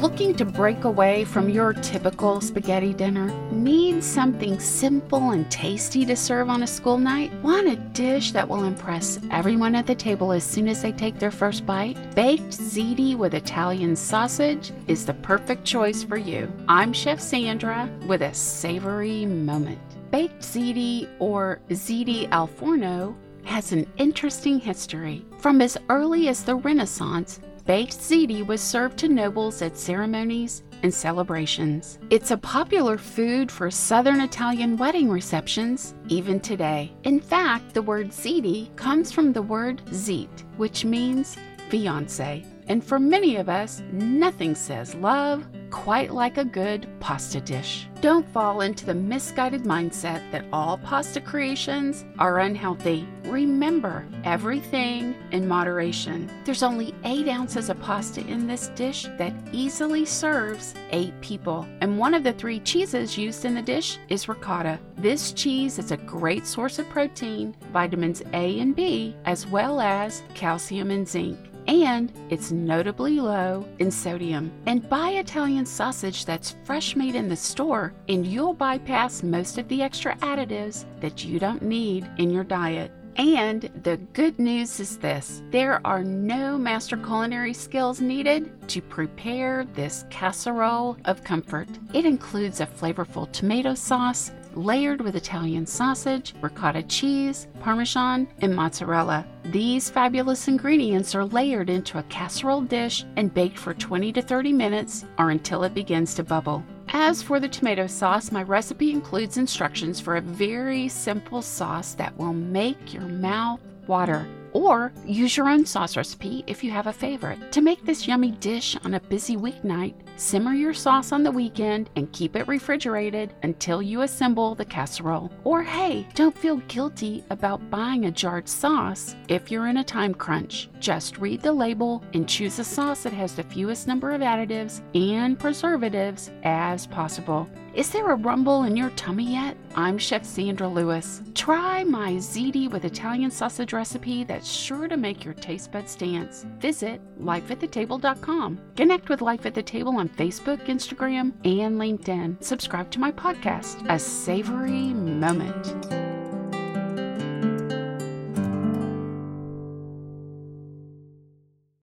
Looking to break away from your typical spaghetti dinner? Need something simple and tasty to serve on a school night? Want a dish that will impress everyone at the table as soon as they take their first bite? Baked ziti with Italian sausage is the perfect choice for you. I'm Chef Sandra with a savory moment. Baked ziti or ziti al forno has an interesting history. From as early as the Renaissance, baked ziti was served to nobles at ceremonies and celebrations. It's a popular food for southern Italian wedding receptions even today. In fact, the word ziti comes from the word zit, which means fiance. And for many of us, nothing says love quite like a good pasta dish. Don't fall into the misguided mindset that all pasta creations are unhealthy. Remember, everything in moderation. There's only 8 ounces of pasta in this dish that easily serves 8 people. And one of the three cheeses used in the dish is ricotta. This cheese is a great source of protein, vitamins A and B, as well as calcium and zinc and it's notably low in sodium. And buy Italian sausage that's fresh made in the store, and you'll bypass most of the extra additives that you don't need in your diet. And the good news is this there are no master culinary skills needed to prepare this casserole of comfort. It includes a flavorful tomato sauce layered with Italian sausage, ricotta cheese, parmesan, and mozzarella. These fabulous ingredients are layered into a casserole dish and baked for 20 to 30 minutes or until it begins to bubble. As for the tomato sauce, my recipe includes instructions for a very simple sauce that will make your mouth water. Or use your own sauce recipe if you have a favorite. To make this yummy dish on a busy weeknight, simmer your sauce on the weekend and keep it refrigerated until you assemble the casserole. Or hey, don't feel guilty about buying a jarred sauce if you're in a time crunch. Just read the label and choose a sauce that has the fewest number of additives and preservatives as possible. Is there a rumble in your tummy yet? I'm Chef Sandra Lewis. Try my ziti with Italian sausage recipe that's sure to make your taste buds dance. Visit lifeatthetable.com. Connect with Life at the Table on Facebook, Instagram, and LinkedIn. Subscribe to my podcast, A Savory Moment.